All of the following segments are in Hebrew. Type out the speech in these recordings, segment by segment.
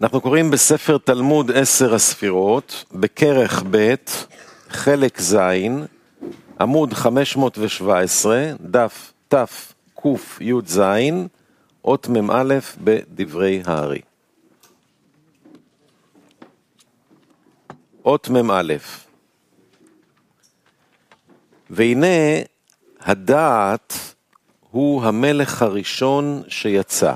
אנחנו קוראים בספר תלמוד עשר הספירות, בכרך ב', חלק ז', עמוד 517, דף תקי"ז, אות מ"א בדברי הארי. אות מ"א והנה הדעת הוא המלך הראשון שיצא.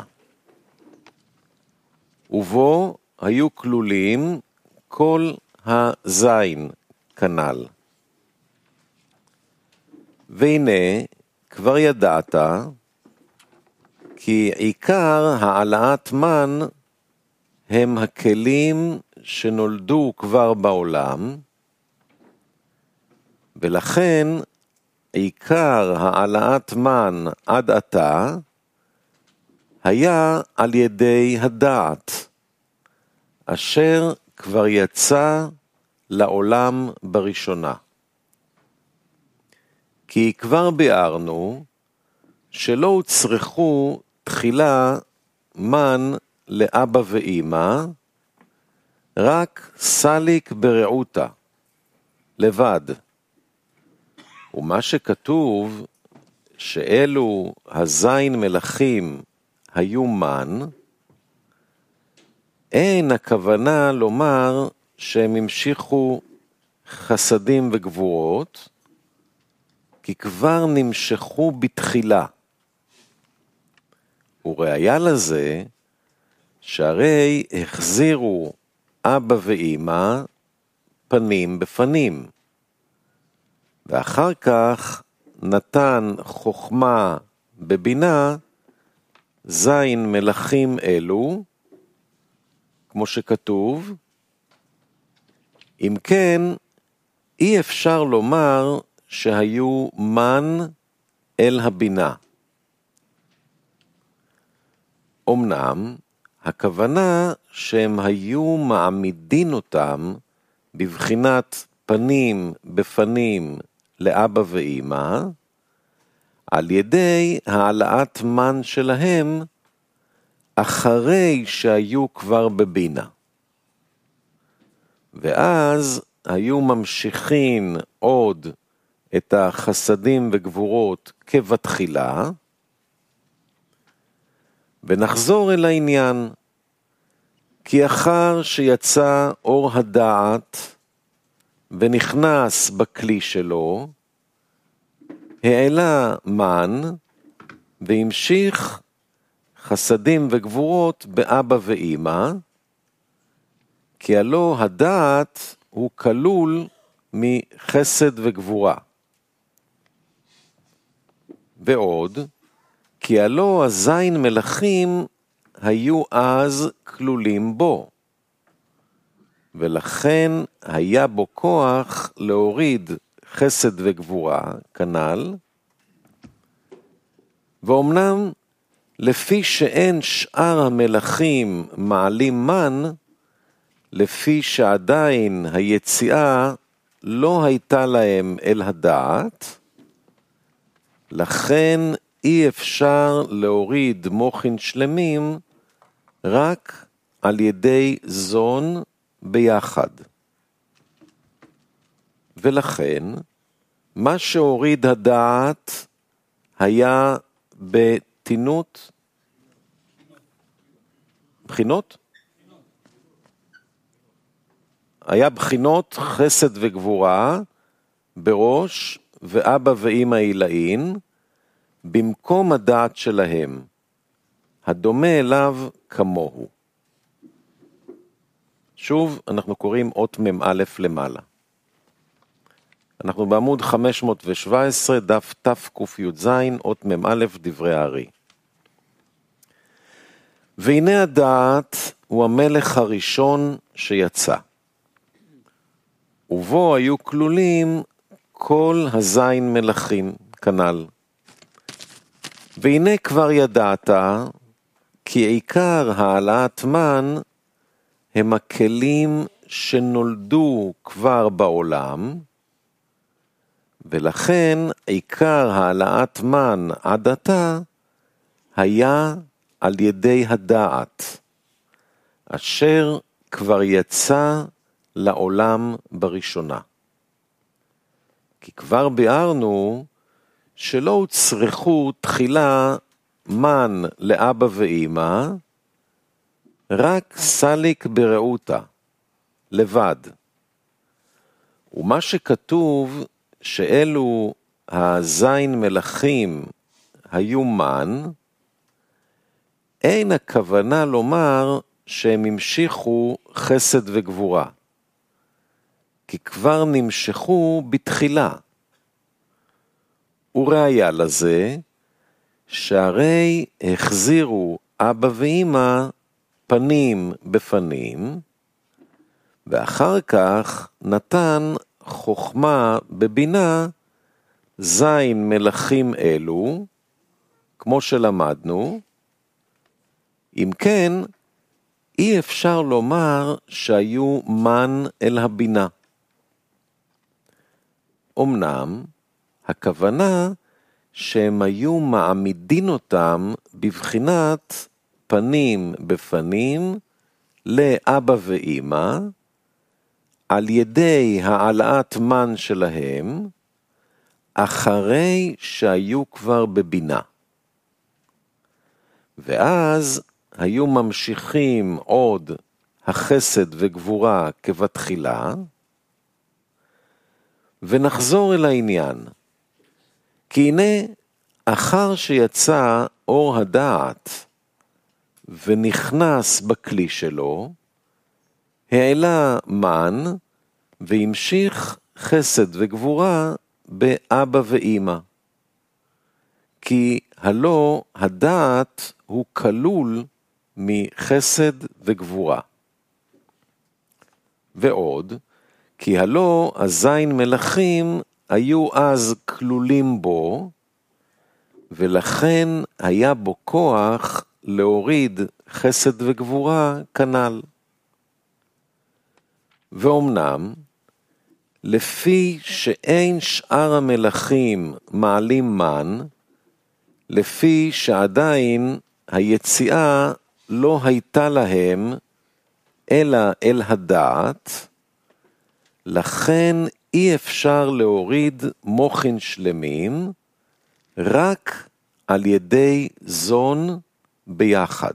ובו היו כלולים כל הזין כנ"ל. והנה, כבר ידעת, כי עיקר העלאת מן הם הכלים שנולדו כבר בעולם, ולכן עיקר העלאת מן עד עתה היה על ידי הדעת, אשר כבר יצא לעולם בראשונה. כי כבר ביארנו שלא הוצרכו תחילה מן לאבא ואימא, רק סליק ברעותה, לבד. ומה שכתוב, שאלו הזין מלכים היו מן, אין הכוונה לומר שהם המשיכו חסדים וגבורות, כי כבר נמשכו בתחילה. וראיה לזה, שהרי החזירו אבא ואימא פנים בפנים, ואחר כך נתן חוכמה בבינה זין מלכים אלו, כמו שכתוב, אם כן, אי אפשר לומר שהיו מן אל הבינה. אמנם, הכוונה שהם היו מעמידין אותם בבחינת פנים בפנים לאבא ואימא, על ידי העלאת מן שלהם אחרי שהיו כבר בבינה. ואז היו ממשיכים עוד את החסדים וגבורות כבתחילה, ונחזור אל העניין, כי אחר שיצא אור הדעת ונכנס בכלי שלו, העלה מן והמשיך חסדים וגבורות באבא ואימא, כי הלא הדעת הוא כלול מחסד וגבורה. ועוד, כי הלא הזין מלכים היו אז כלולים בו, ולכן היה בו כוח להוריד חסד וגבורה, כנ"ל, ואומנם לפי שאין שאר המלכים מעלים מן, לפי שעדיין היציאה לא הייתה להם אל הדעת, לכן אי אפשר להוריד מוחין שלמים רק על ידי זון ביחד. ולכן, מה שהוריד הדעת היה בתינות, בחינות? היה בחינות חסד וגבורה בראש ואבא ואימא עילאין, במקום הדעת שלהם, הדומה אליו כמוהו. שוב, אנחנו קוראים אות מ"א למעלה. אנחנו בעמוד 517, דף תקי"ז, אות מ"א, דברי הארי. והנה הדעת הוא המלך הראשון שיצא. ובו היו כלולים כל הזין מלכים, כנ"ל. והנה כבר ידעת, כי עיקר העלאת מן הם הכלים שנולדו כבר בעולם, ולכן עיקר העלאת מן עד עתה היה על ידי הדעת, אשר כבר יצא לעולם בראשונה. כי כבר ביארנו שלא הוצרכו תחילה מן לאבא ואימא, רק סליק ברעותה, לבד. ומה שכתוב שאלו הזין מלכים היו מן, אין הכוונה לומר שהם המשיכו חסד וגבורה, כי כבר נמשכו בתחילה. וראיה לזה, שהרי החזירו אבא ואמא פנים בפנים, ואחר כך נתן חוכמה בבינה זין מלכים אלו, כמו שלמדנו, אם כן, אי אפשר לומר שהיו מן אל הבינה. אמנם, הכוונה שהם היו מעמידים אותם בבחינת פנים בפנים לאבא ואימא, על ידי העלאת מן שלהם, אחרי שהיו כבר בבינה. ואז היו ממשיכים עוד החסד וגבורה כבתחילה, ונחזור אל העניין. כי הנה, אחר שיצא אור הדעת ונכנס בכלי שלו, העלה מן והמשיך חסד וגבורה באבא ואימא. כי הלא הדעת הוא כלול מחסד וגבורה. ועוד, כי הלא הזין מלכים היו אז כלולים בו, ולכן היה בו כוח להוריד חסד וגבורה כנ"ל. ואומנם, לפי שאין שאר המלכים מעלים מן, לפי שעדיין היציאה לא הייתה להם אלא אל הדעת, לכן אי אפשר להוריד מוחין שלמים רק על ידי זון ביחד.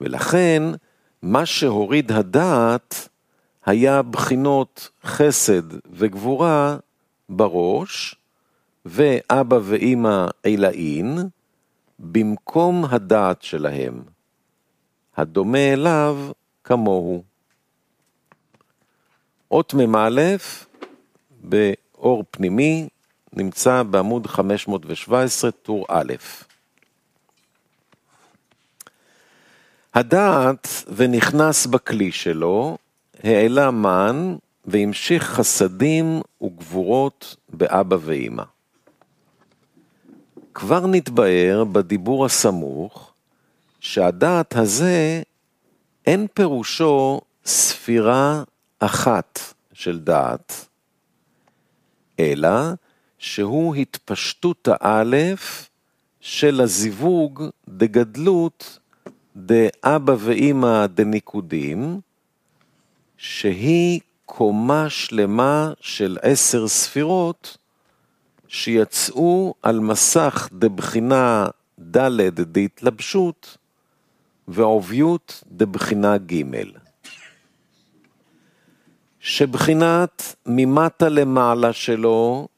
ולכן מה שהוריד הדעת היה בחינות חסד וגבורה בראש, ואבא ואימא עילאין, במקום הדעת שלהם, הדומה אליו כמוהו. אות מ"א באור פנימי נמצא בעמוד 517, טור א'. הדעת ונכנס בכלי שלו, העלה מן והמשיך חסדים וגבורות באבא ואימא. כבר נתבהר בדיבור הסמוך שהדעת הזה אין פירושו ספירה אחת של דעת, אלא שהוא התפשטות האלף של הזיווג דגדלות דאבא ואימא דניקודים, שהיא קומה שלמה של עשר ספירות שיצאו על מסך דבחינה ד' דהתלבשות ועוביות דבחינה ג'. שבחינת ממטה למעלה שלו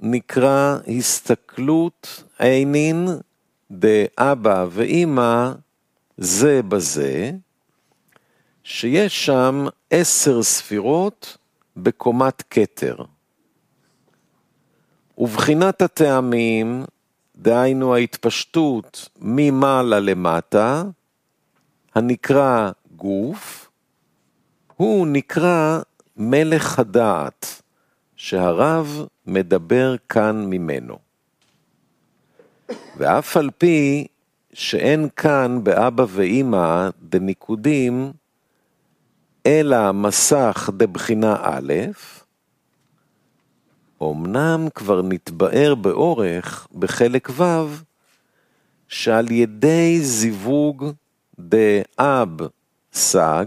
נקרא הסתכלות עינין דאבא ואימא זה בזה, שיש שם עשר ספירות בקומת כתר. ובחינת הטעמים, דהיינו ההתפשטות ממעלה למטה, הנקרא גוף, הוא נקרא מלך הדעת, שהרב מדבר כאן ממנו. ואף על פי שאין כאן באבא ואימא דניקודים, אלא מסך דבחינה א', אמנם כבר נתבאר באורך בחלק ו', שעל ידי זיווג דאב סג,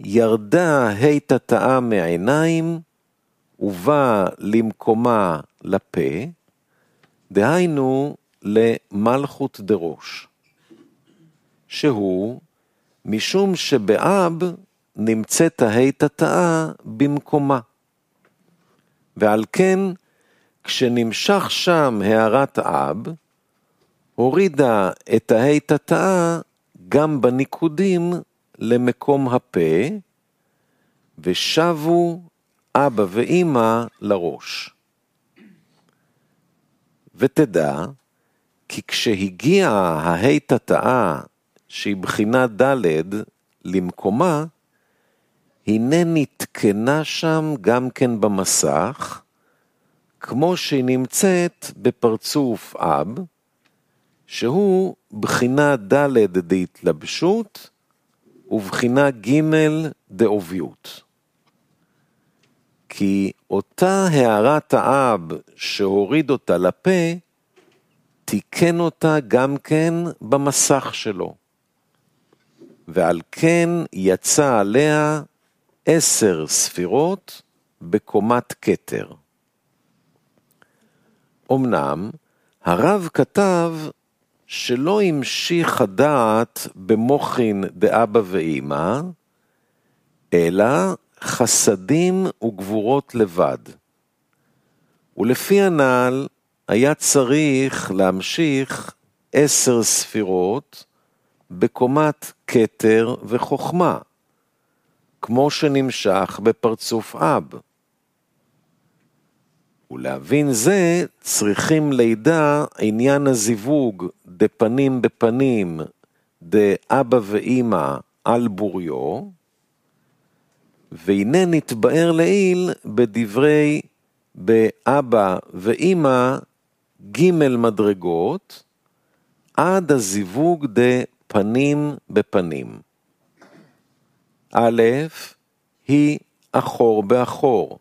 ירדה היטטאה מעיניים, ובא למקומה לפה, דהיינו למלכות דראש, שהוא משום שבאב נמצאת ההיטטאה במקומה. ועל כן, כשנמשך שם הערת אב, הורידה את ההיטטאה גם בניקודים למקום הפה, ושבו אבא ואימא לראש. ותדע, כי כשהגיעה ההיטטאה, שהיא בחינה ד' למקומה, הנה נתקנה שם גם כן במסך, כמו שהיא נמצאת בפרצוף אב, שהוא בחינה ד' דהתלבשות ובחינה ג' דעוביות. כי אותה הערת האב שהוריד אותה לפה, תיקן אותה גם כן במסך שלו. ועל כן יצא עליה עשר ספירות בקומת כתר. אמנם, הרב כתב שלא המשיך הדעת במוחין דאבא ואימא, אלא חסדים וגבורות לבד. ולפי הנ"ל, היה צריך להמשיך עשר ספירות בקומת כתר וחוכמה, כמו שנמשך בפרצוף אב. ולהבין זה צריכים לידע עניין הזיווג דפנים בפנים דאבא ואימא על בוריו, והנה נתבאר לעיל בדברי באבא ואימא ג' מדרגות עד הזיווג דפנים בפנים. א', היא אחור באחור,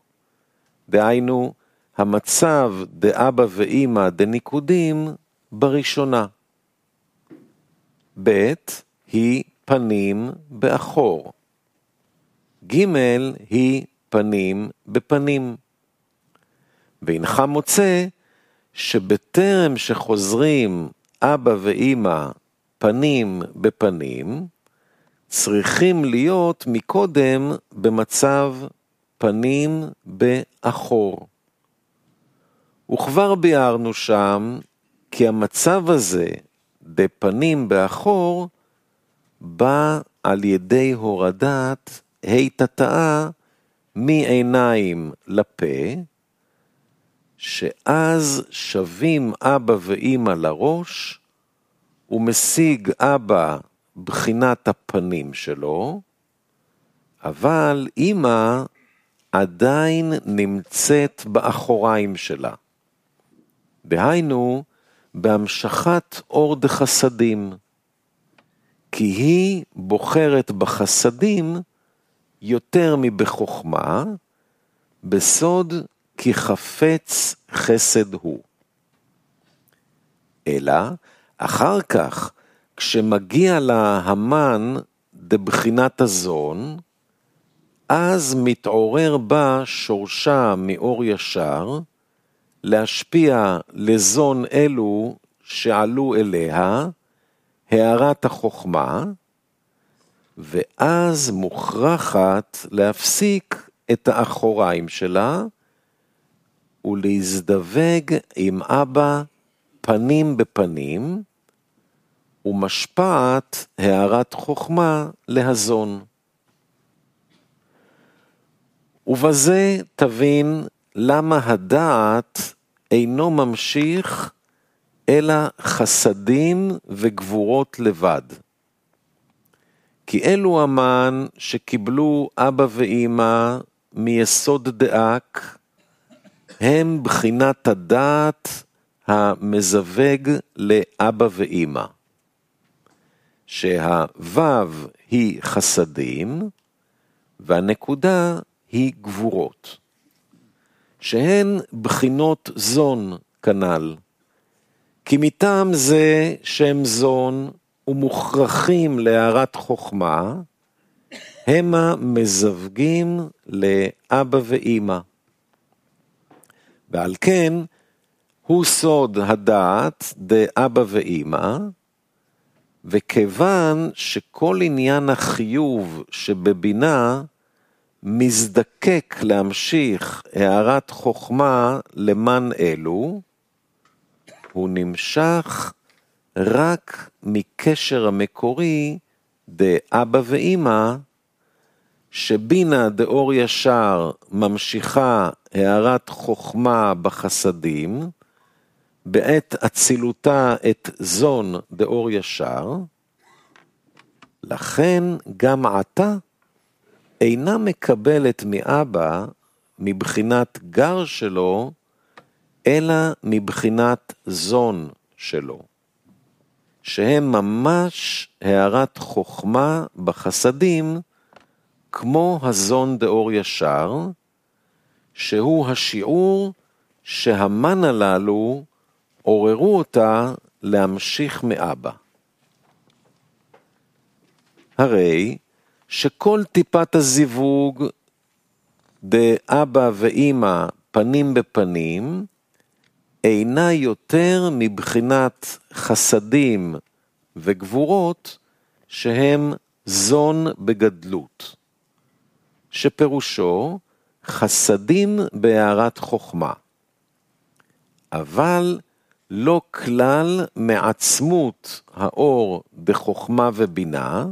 דהיינו המצב דאבא ואימא דניקודים בראשונה. ב' היא פנים באחור. ג' היא פנים בפנים. והנך מוצא שבטרם שחוזרים אבא ואימא פנים בפנים, צריכים להיות מקודם במצב פנים באחור. וכבר ביארנו שם כי המצב הזה, בפנים באחור, בא על ידי הורדת היטטאה מעיניים לפה, שאז שבים אבא ואימא לראש, ומשיג אבא בחינת הפנים שלו, אבל אימא עדיין נמצאת באחוריים שלה. דהיינו, בהמשכת אור דחסדים, כי היא בוחרת בחסדים יותר מבחוכמה, בסוד כי חפץ חסד הוא. אלא, אחר כך, כשמגיע לה המן דבחינת הזון, אז מתעורר בה שורשה מאור ישר, להשפיע לזון אלו שעלו אליה, הערת החוכמה, ואז מוכרחת להפסיק את האחוריים שלה ולהזדווג עם אבא פנים בפנים, ומשפעת הערת חוכמה להזון. ובזה תבין למה הדעת אינו ממשיך אלא חסדים וגבורות לבד. כי אלו המן שקיבלו אבא ואימא מיסוד דאק, הם בחינת הדעת המזווג לאבא ואימא. שהוו היא חסדים, והנקודה היא גבורות. שהן בחינות זון כנ"ל. כי מטעם זה שם זון ומוכרחים להערת חוכמה, המה מזווגים לאבא ואימא. ועל כן, הוא סוד הדעת דאבא ואימא, וכיוון שכל עניין החיוב שבבינה מזדקק להמשיך הערת חוכמה למען אלו, הוא נמשך רק מקשר המקורי דאבא ואימא, שבינה דאור ישר ממשיכה הערת חוכמה בחסדים, בעת אצילותה את זון דאור ישר, לכן גם עתה אינה מקבלת מאבא מבחינת גר שלו, אלא מבחינת זון שלו, שהם ממש הערת חוכמה בחסדים, כמו הזון דאור ישר, שהוא השיעור שהמן הללו עוררו אותה להמשיך מאבא. הרי שכל טיפת הזיווג דאבא ואימא פנים בפנים, אינה יותר מבחינת חסדים וגבורות שהם זון בגדלות, שפירושו חסדים בהערת חוכמה. אבל לא כלל מעצמות האור בחוכמה ובינה,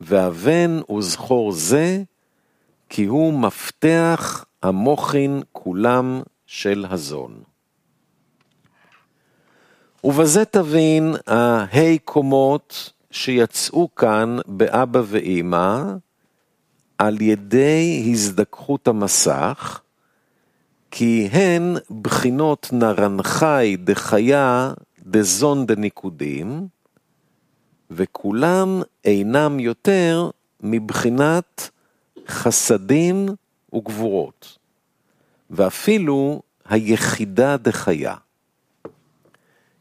ואבן וזכור זה, כי הוא מפתח המוחין כולם של הזון. ובזה תבין ההי קומות שיצאו כאן באבא ואימא על ידי הזדככות המסך, כי הן בחינות נרנחי דחיה דזון דניקודים, וכולם אינם יותר מבחינת חסדים וגבורות, ואפילו היחידה דחיה.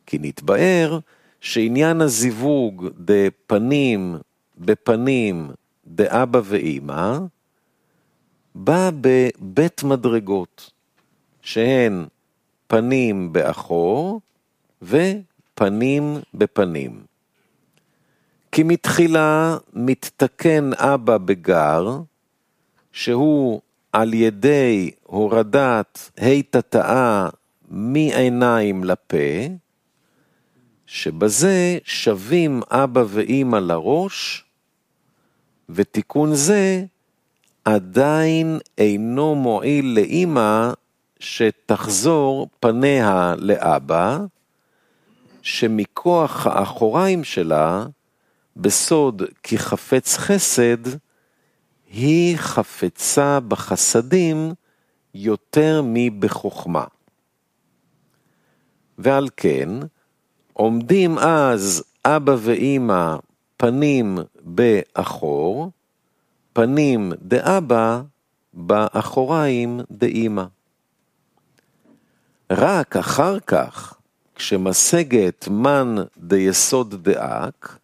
כי נתבאר שעניין הזיווג דפנים בפנים דאבא ואימא, בא בבית מדרגות, שהן פנים באחור ופנים בפנים. כי מתחילה מתתקן אבא בגר, שהוא על ידי הורדת ה' תתאה מעיניים לפה, שבזה שווים אבא ואימא לראש, ותיקון זה עדיין אינו מועיל לאימא שתחזור פניה לאבא, שמכוח האחוריים שלה, בסוד כי חפץ חסד, היא חפצה בחסדים יותר מבחוכמה. ועל כן, עומדים אז אבא ואימא פנים באחור, פנים דאבא באחוריים דאימא. רק אחר כך, כשמשגת מן דיסוד דאק,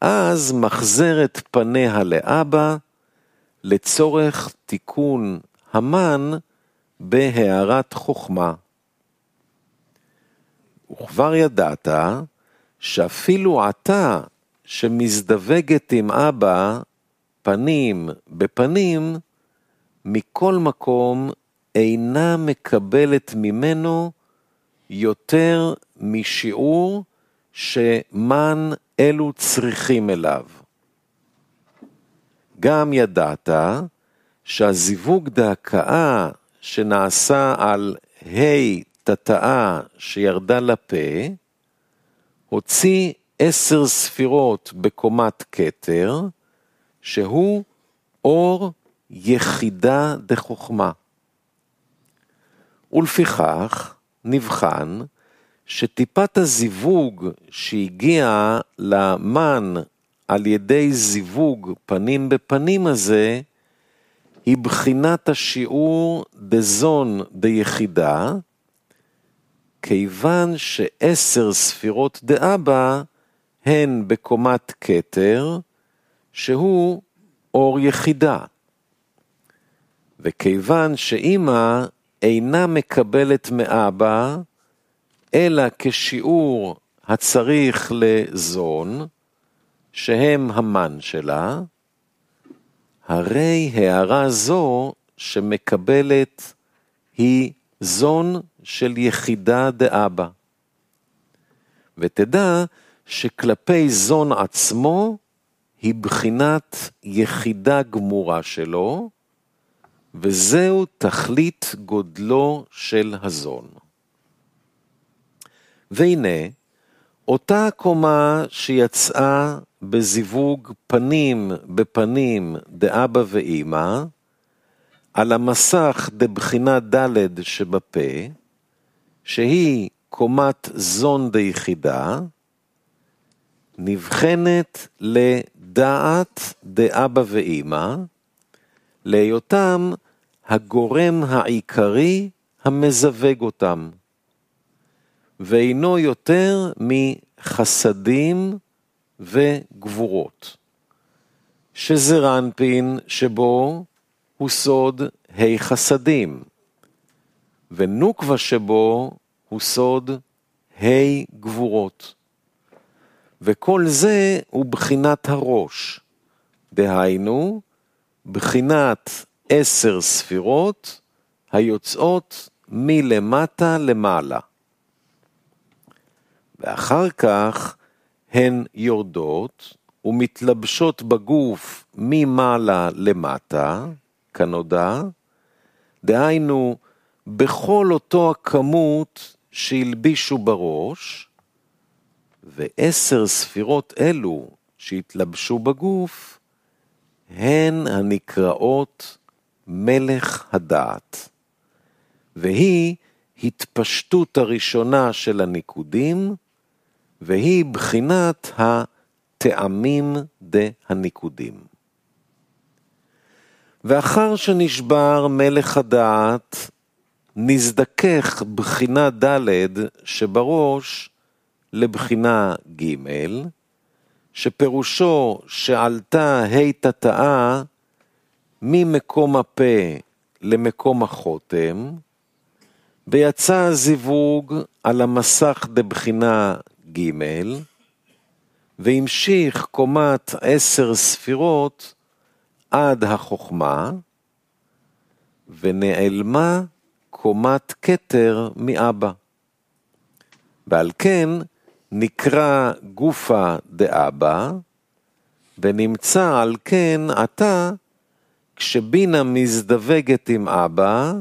אז מחזרת פניה לאבא לצורך תיקון המן בהערת חוכמה. וכבר ידעת שאפילו עתה שמזדווגת עם אבא פנים בפנים, מכל מקום אינה מקבלת ממנו יותר משיעור שמן אלו צריכים אליו. גם ידעת שהזיווג דהקאה שנעשה על ה' תתאה שירדה לפה, הוציא עשר ספירות בקומת כתר, שהוא אור יחידה דחוכמה. ולפיכך נבחן שטיפת הזיווג שהגיעה למן על ידי זיווג פנים בפנים הזה, היא בחינת השיעור דזון דיחידה, כיוון שעשר ספירות דאבא הן בקומת כתר, שהוא אור יחידה. וכיוון שאימא אינה מקבלת מאבא, אלא כשיעור הצריך לזון, שהם המן שלה, הרי הערה זו שמקבלת היא זון של יחידה דאבא. ותדע שכלפי זון עצמו היא בחינת יחידה גמורה שלו, וזהו תכלית גודלו של הזון. והנה, אותה קומה שיצאה בזיווג פנים בפנים דאבא ואימא, על המסך דבחינה ד' שבפה, שהיא קומת זון דיחידה, נבחנת לדעת דאבא ואימא, להיותם הגורם העיקרי המזווג אותם, ואינו יותר מחסדים וגבורות, שזה רנפין שבו הוא סוד ה' חסדים, ונוקבה שבו הוא סוד ה' גבורות. וכל זה הוא בחינת הראש, דהיינו, בחינת עשר ספירות היוצאות מלמטה למעלה. ואחר כך הן יורדות ומתלבשות בגוף ממעלה למטה, כנודע, דהיינו בכל אותו הכמות שהלבישו בראש, ועשר ספירות אלו שהתלבשו בגוף, הן הנקראות מלך הדעת, והיא התפשטות הראשונה של הניקודים, והיא בחינת הטעמים דהניקודים. ואחר שנשבר מלך הדעת, נזדכך בחינה ד' שבראש לבחינה ג', שפירושו שעלתה ה' תתאה ממקום הפה למקום החותם, ויצא הזיווג על המסך דבחינה ג', והמשיך קומת עשר ספירות עד החוכמה, ונעלמה קומת כתר מאבא. ועל כן נקרא גופה דאבא, ונמצא על כן עתה, כשבינה מזדווגת עם אבא,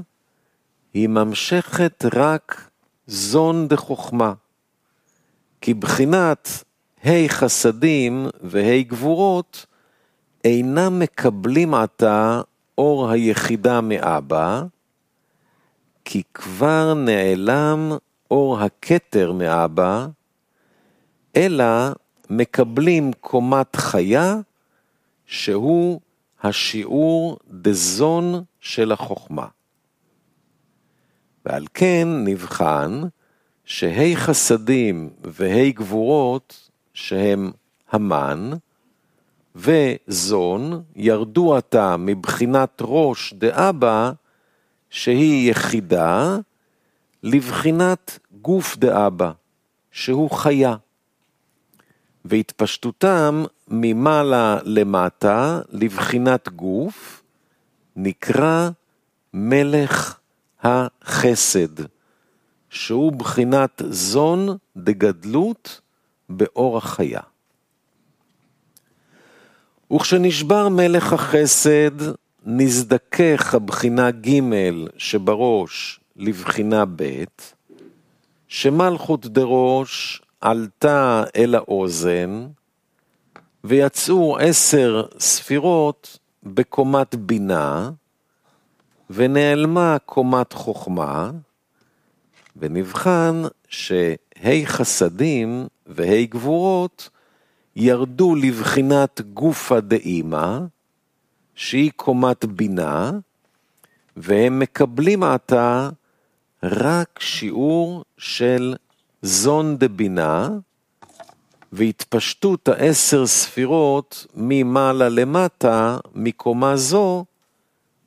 היא ממשכת רק זון דחוכמה. כי בחינת ה' חסדים וה' גבורות אינם מקבלים עתה אור היחידה מאבא, כי כבר נעלם אור הכתר מאבא, אלא מקבלים קומת חיה, שהוא השיעור דזון של החוכמה. ועל כן נבחן שה' חסדים וה' גבורות, שהם המן, וזון, ירדו עתה מבחינת ראש דאבא, שהיא יחידה, לבחינת גוף דאבא, שהוא חיה. והתפשטותם ממעלה למטה לבחינת גוף, נקרא מלך החסד, שהוא בחינת זון דגדלות באור החיה. וכשנשבר מלך החסד, נזדכך הבחינה ג' שבראש לבחינה ב', שמלכות דראש עלתה אל האוזן, ויצאו עשר ספירות בקומת בינה, ונעלמה קומת חוכמה, ונבחן שה' חסדים וה' גבורות ירדו לבחינת גופה דאימא, שהיא קומת בינה, והם מקבלים עתה רק שיעור של זון דבינה, והתפשטות העשר ספירות ממעלה למטה, מקומה זו,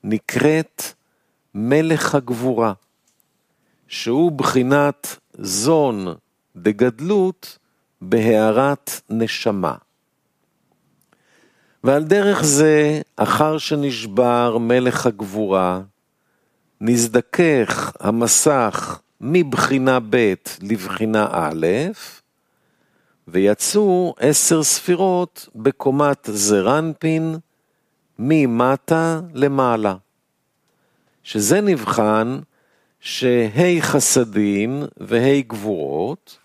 נקראת מלך הגבורה, שהוא בחינת זון דגדלות בהארת נשמה. ועל דרך זה, אחר שנשבר מלך הגבורה, נזדכך המסך מבחינה ב' לבחינה א', ויצאו עשר ספירות בקומת זרנפין ממטה למעלה. שזה נבחן שהי חסדים והי גבורות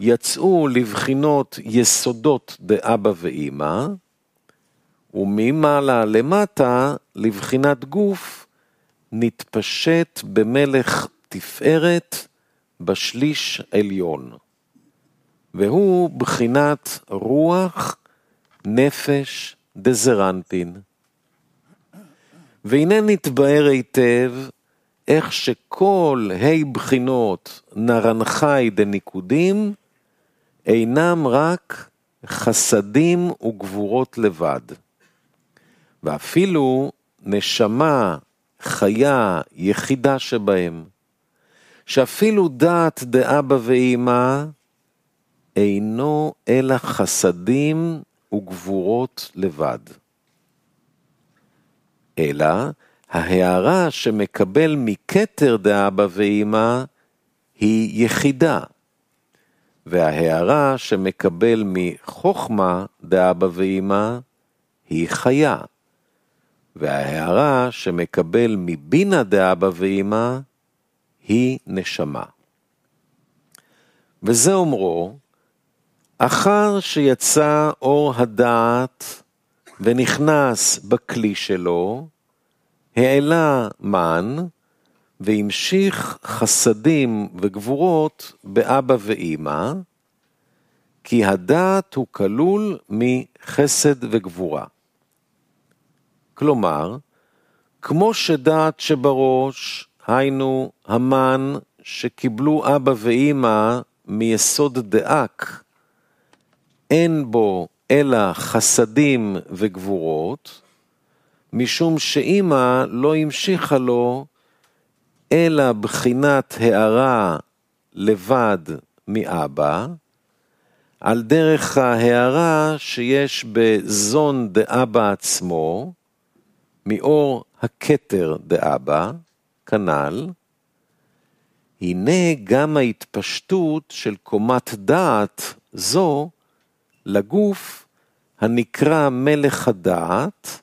יצאו לבחינות יסודות דאבא ואימא, וממעלה למטה לבחינת גוף נתפשט במלך תפארת בשליש עליון. והוא בחינת רוח נפש דזרנפין. והנה נתבהר היטב איך שכל ה' בחינות נרנחי דניקודים אינם רק חסדים וגבורות לבד. ואפילו נשמה חיה יחידה שבהם, שאפילו דעת דאבא ואימא אינו אלא חסדים וגבורות לבד. אלא ההערה שמקבל מכתר דאבא ואימא היא יחידה, וההערה שמקבל מחוכמה דאבא ואימא היא חיה, וההערה שמקבל מבינה דאבא ואימא היא נשמה. וזה אומרו, אחר שיצא אור הדעת ונכנס בכלי שלו, העלה מן והמשיך חסדים וגבורות באבא ואימא, כי הדעת הוא כלול מחסד וגבורה. כלומר, כמו שדעת שבראש, היינו המן שקיבלו אבא ואימא מיסוד דאק, אין בו אלא חסדים וגבורות, משום שאימא לא המשיכה לו אלא בחינת הערה לבד מאבא, על דרך ההערה שיש בזון דאבא עצמו, מאור הכתר דאבא, כנ"ל, הנה גם ההתפשטות של קומת דעת זו לגוף הנקרא מלך הדעת,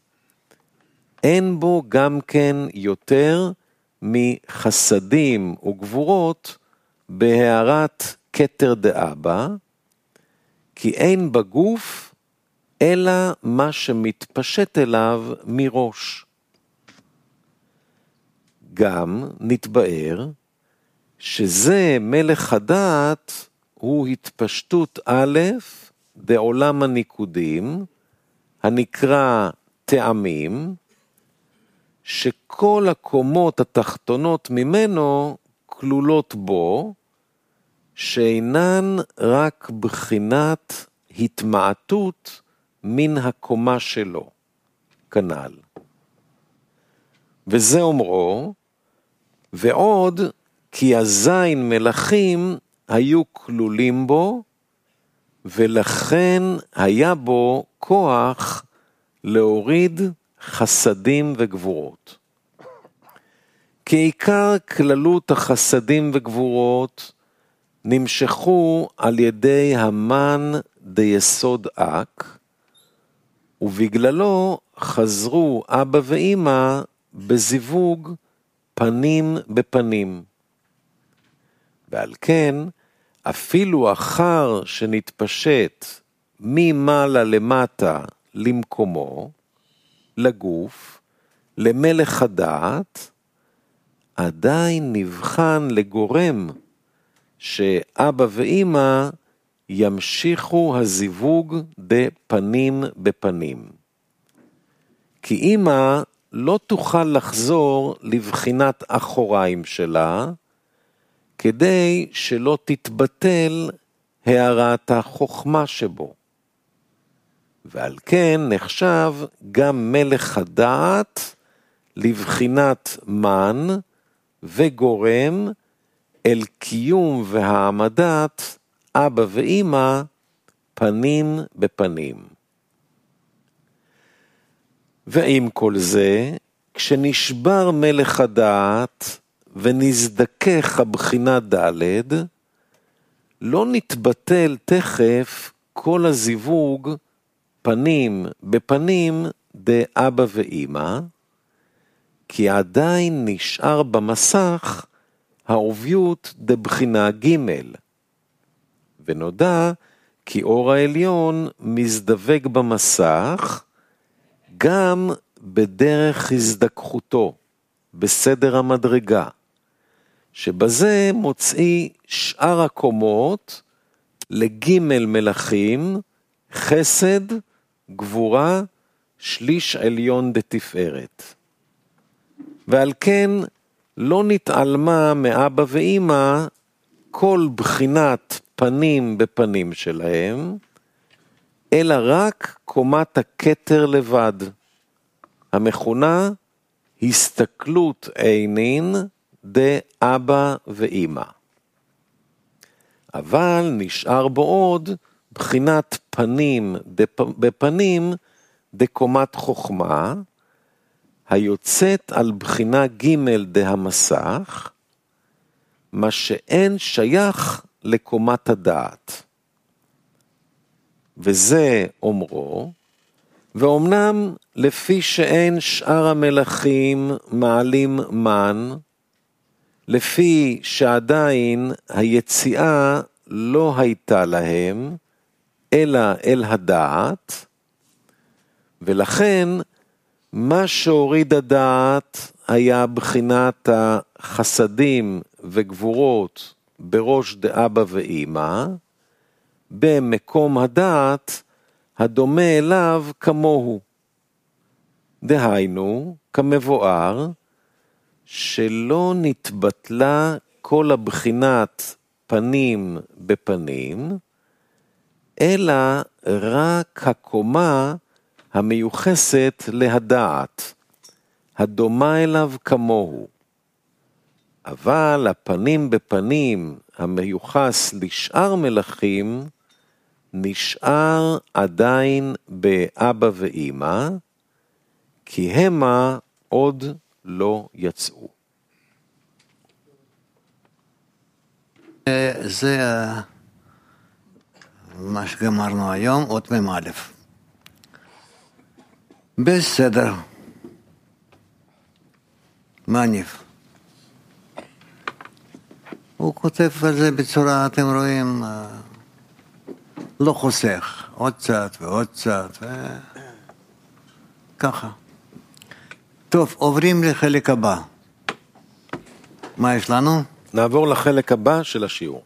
אין בו גם כן יותר מחסדים וגבורות בהערת כתר דאבא, כי אין בגוף אלא מה שמתפשט אליו מראש. גם נתבאר שזה מלך הדעת הוא התפשטות א' בעולם הניקודים, הנקרא טעמים, שכל הקומות התחתונות ממנו כלולות בו, שאינן רק בחינת התמעטות מן הקומה שלו, כנ"ל. וזה אומרו, ועוד כי הזין מלכים היו כלולים בו, ולכן היה בו כוח להוריד חסדים וגבורות. כעיקר כללות החסדים וגבורות נמשכו על ידי המן דיסוד אק, ובגללו חזרו אבא ואימא בזיווג פנים בפנים. ועל כן, אפילו אחר שנתפשט ממעלה למטה למקומו, לגוף, למלך הדעת, עדיין נבחן לגורם שאבא ואימא ימשיכו הזיווג בפנים בפנים. כי אימא לא תוכל לחזור לבחינת אחוריים שלה, כדי שלא תתבטל הערת החוכמה שבו. ועל כן נחשב גם מלך הדעת לבחינת מן וגורם אל קיום והעמדת אבא ואימא פנים בפנים. ועם כל זה, כשנשבר מלך הדעת ונזדכך הבחינה ד', לא נתבטל תכף כל הזיווג פנים בפנים דאבא ואימא, כי עדיין נשאר במסך העוביות דבחינה ג', ונודע כי אור העליון מזדווג במסך גם בדרך הזדככותו, בסדר המדרגה, שבזה מוציא שאר הקומות לגימל מלכים, חסד, גבורה, שליש עליון דתפארת. ועל כן לא נתעלמה מאבא ואימא כל בחינת פנים בפנים שלהם, אלא רק קומת הכתר לבד, המכונה הסתכלות עינין דאבא ואימא. אבל נשאר בו עוד בחינת פנים בפנים דקומת חוכמה, היוצאת על בחינה ג' דהמסך, מה שאין שייך לקומת הדעת. וזה אומרו, ואומנם לפי שאין שאר המלכים מעלים מן, לפי שעדיין היציאה לא הייתה להם, אלא אל הדעת, ולכן מה שהוריד הדעת היה בחינת החסדים וגבורות בראש דאבא ואימא, במקום הדעת הדומה אליו כמוהו. דהיינו, כמבואר, שלא נתבטלה כל הבחינת פנים בפנים, אלא רק הקומה המיוחסת להדעת, הדומה אליו כמוהו. אבל הפנים בפנים המיוחס לשאר מלכים, נשאר עדיין באבא ואימא, כי המה עוד לא יצאו. זה מה שגמרנו היום, אות מ"א. בסדר. מניף. הוא כותב על זה בצורה, אתם רואים, לא חוסך, עוד קצת ועוד קצת, ככה. טוב, עוברים לחלק הבא. מה יש לנו? נעבור לחלק הבא של השיעור.